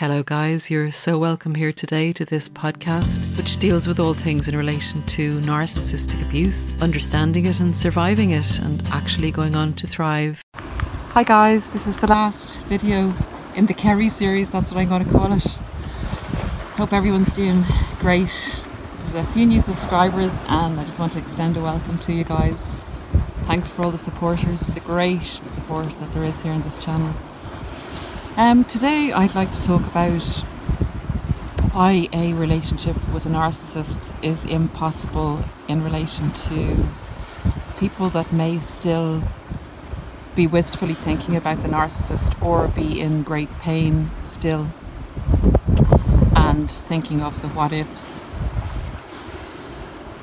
Hello, guys. You're so welcome here today to this podcast, which deals with all things in relation to narcissistic abuse, understanding it and surviving it, and actually going on to thrive. Hi, guys. This is the last video in the Kerry series. That's what I'm going to call it. Hope everyone's doing great. There's a few new subscribers, and I just want to extend a welcome to you guys. Thanks for all the supporters, the great support that there is here on this channel. Um, today, I'd like to talk about why a relationship with a narcissist is impossible in relation to people that may still be wistfully thinking about the narcissist or be in great pain still and thinking of the what ifs.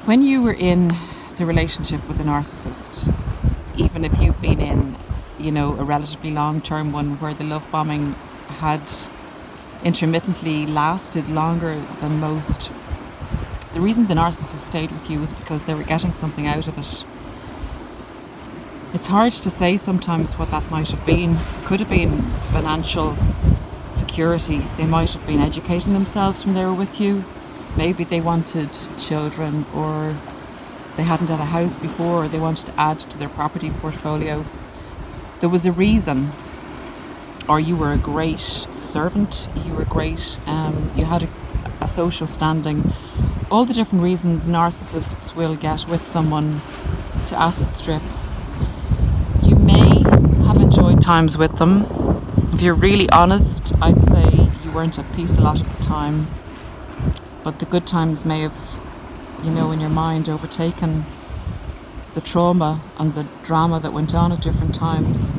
When you were in the relationship with a narcissist, even if you've been in you know, a relatively long term one where the love bombing had intermittently lasted longer than most. The reason the narcissist stayed with you was because they were getting something out of it. It's hard to say sometimes what that might have been. Could have been financial security. They might have been educating themselves when they were with you. Maybe they wanted children or they hadn't had a house before or they wanted to add to their property portfolio there was a reason. Or you were a great servant you were great um, you had a, a social standing. All the different reasons narcissists will get with someone to asset strip. You may have enjoyed times with them. If you're really honest i'd say you weren't at peace a lot of the time. But the good times may have you know in your mind overtaken the trauma and the drama that went on at different times.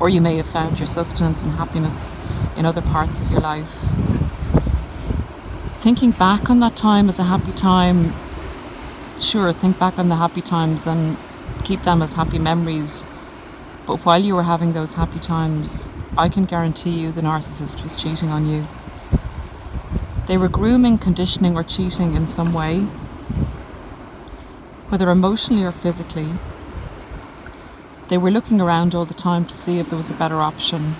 Or you may have found your sustenance and happiness in other parts of your life. Thinking back on that time as a happy time, sure, think back on the happy times and keep them as happy memories. But while you were having those happy times, I can guarantee you the narcissist was cheating on you. They were grooming, conditioning, or cheating in some way whether emotionally or physically. They were looking around all the time to see if there was a better option.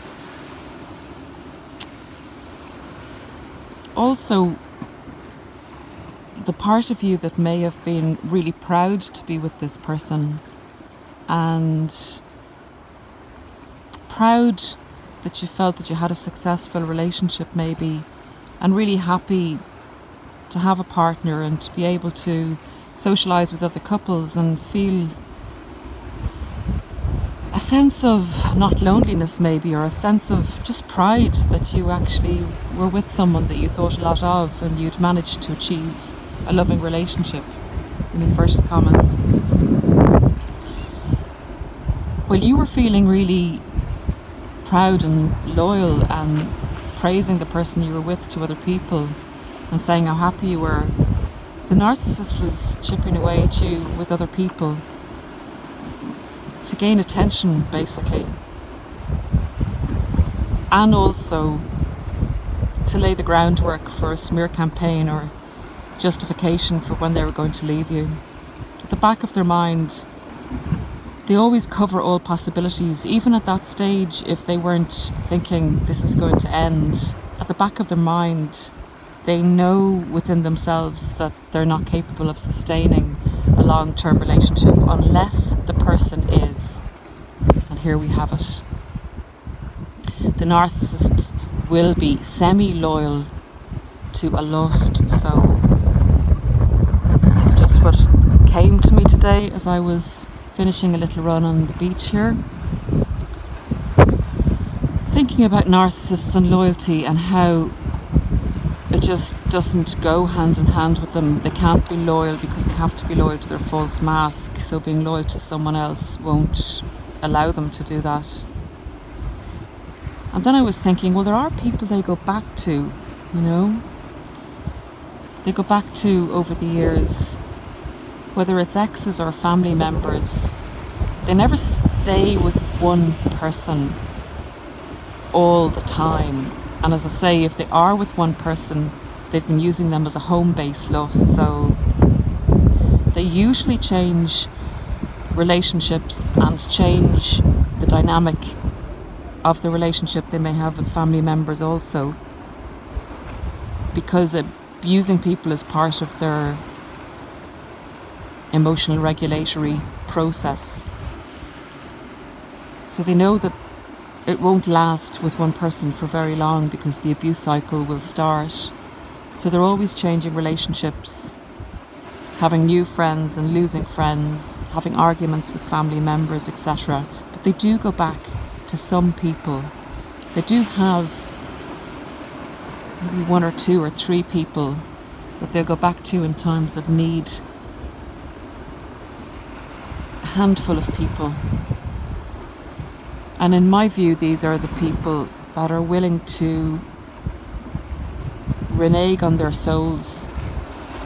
Also, the part of you that may have been really proud to be with this person and proud that you felt that you had a successful relationship, maybe, and really happy to have a partner and to be able to socialize with other couples and feel a sense of not loneliness maybe or a sense of just pride that you actually were with someone that you thought a lot of and you'd managed to achieve a loving relationship in inverted commas. Well you were feeling really proud and loyal and praising the person you were with to other people and saying how happy you were the narcissist was chipping away at you with other people to gain attention, basically, and also to lay the groundwork for a smear campaign or justification for when they were going to leave you. At the back of their mind, they always cover all possibilities, even at that stage, if they weren't thinking this is going to end. At the back of their mind, they know within themselves that they're not capable of sustaining a long term relationship unless the person is. And here we have it. The narcissists will be semi loyal to a lost soul. This is just what came to me today as I was finishing a little run on the beach here. Thinking about narcissists and loyalty and how it just doesn't go hand in hand with them. They can't be loyal because they have to be loyal to their false mask. So being loyal to someone else won't allow them to do that. And then I was thinking, well, there are people they go back to, you know. They go back to over the years, whether it's exes or family members. They never stay with one person all the time and as I say, if they are with one person, they've been using them as a home base lust. So they usually change relationships and change the dynamic of the relationship they may have with family members also because abusing people is part of their emotional regulatory process. So they know that it won't last with one person for very long because the abuse cycle will start. So they're always changing relationships, having new friends and losing friends, having arguments with family members, etc. But they do go back to some people. They do have maybe one or two or three people that they'll go back to in times of need. A handful of people. And in my view, these are the people that are willing to renege on their souls,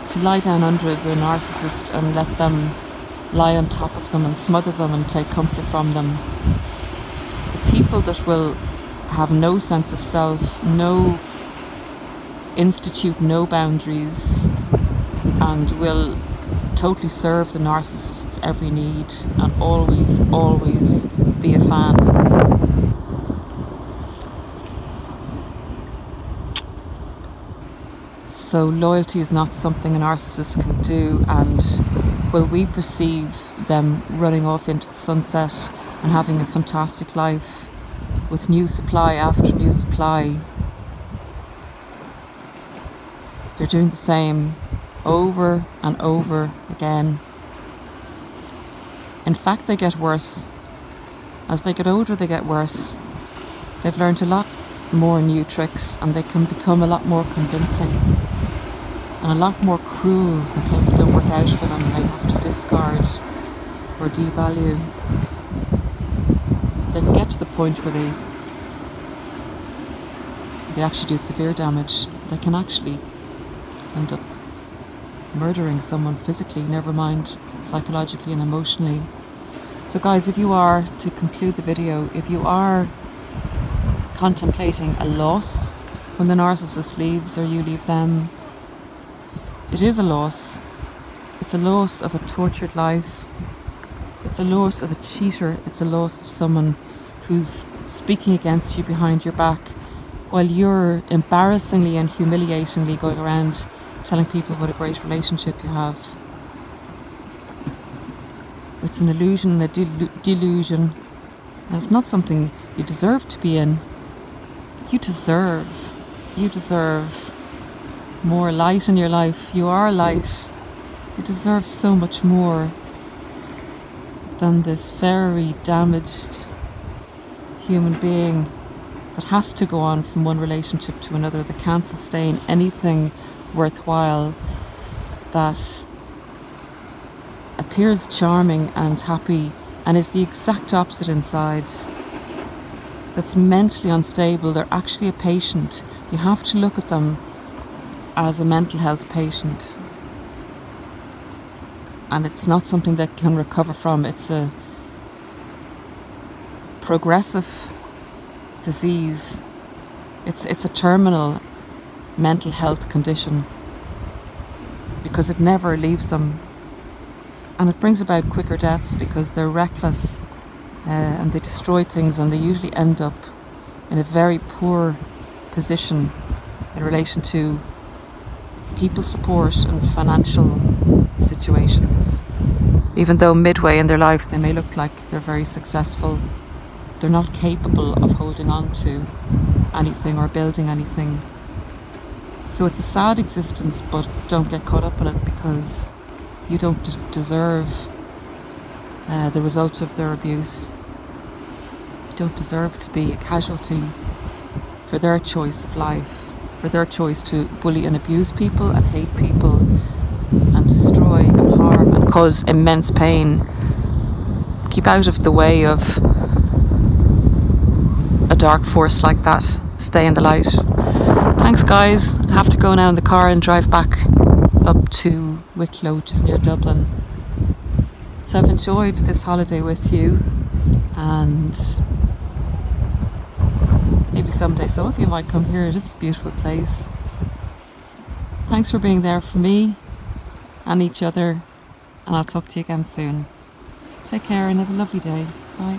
to lie down under the narcissist and let them lie on top of them and smother them and take comfort from them. The people that will have no sense of self, no institute no boundaries and will totally serve the narcissist's every need and always, always be a fan. So, loyalty is not something a narcissist can do, and will we perceive them running off into the sunset and having a fantastic life with new supply after new supply they're doing the same over and over again. In fact, they get worse. As they get older, they get worse. They've learned a lot more new tricks and they can become a lot more convincing and a lot more cruel when things don't work out for them and they have to discard or devalue. They can get to the point where they they actually do severe damage. They can actually end up murdering someone physically, never mind psychologically and emotionally. So, guys, if you are, to conclude the video, if you are contemplating a loss when the narcissist leaves or you leave them, it is a loss. It's a loss of a tortured life. It's a loss of a cheater. It's a loss of someone who's speaking against you behind your back while you're embarrassingly and humiliatingly going around telling people what a great relationship you have. It's an illusion, a del- delusion, and it's not something you deserve to be in. You deserve, you deserve more light in your life. You are light. You deserve so much more than this very damaged human being that has to go on from one relationship to another, that can't sustain anything worthwhile that appears charming and happy and is the exact opposite inside that's mentally unstable. They're actually a patient. You have to look at them as a mental health patient. And it's not something that can recover from. It's a progressive disease. It's it's a terminal mental health condition because it never leaves them. And it brings about quicker deaths because they're reckless uh, and they destroy things and they usually end up in a very poor position in relation to people support and financial situations. Even though midway in their life they may look like they're very successful, they're not capable of holding on to anything or building anything so it's a sad existence, but don't get caught up in it because you don't d- deserve uh, the result of their abuse. You don't deserve to be a casualty for their choice of life, for their choice to bully and abuse people and hate people and destroy and harm and cause immense pain. Keep out of the way of a dark force like that. Stay in the light. Thanks, guys. I have to go now in the car and drive back up to Wicklow, which is near Dublin. So I've enjoyed this holiday with you, and maybe someday some of you might come here. It is a beautiful place. Thanks for being there for me and each other, and I'll talk to you again soon. Take care and have a lovely day. Bye.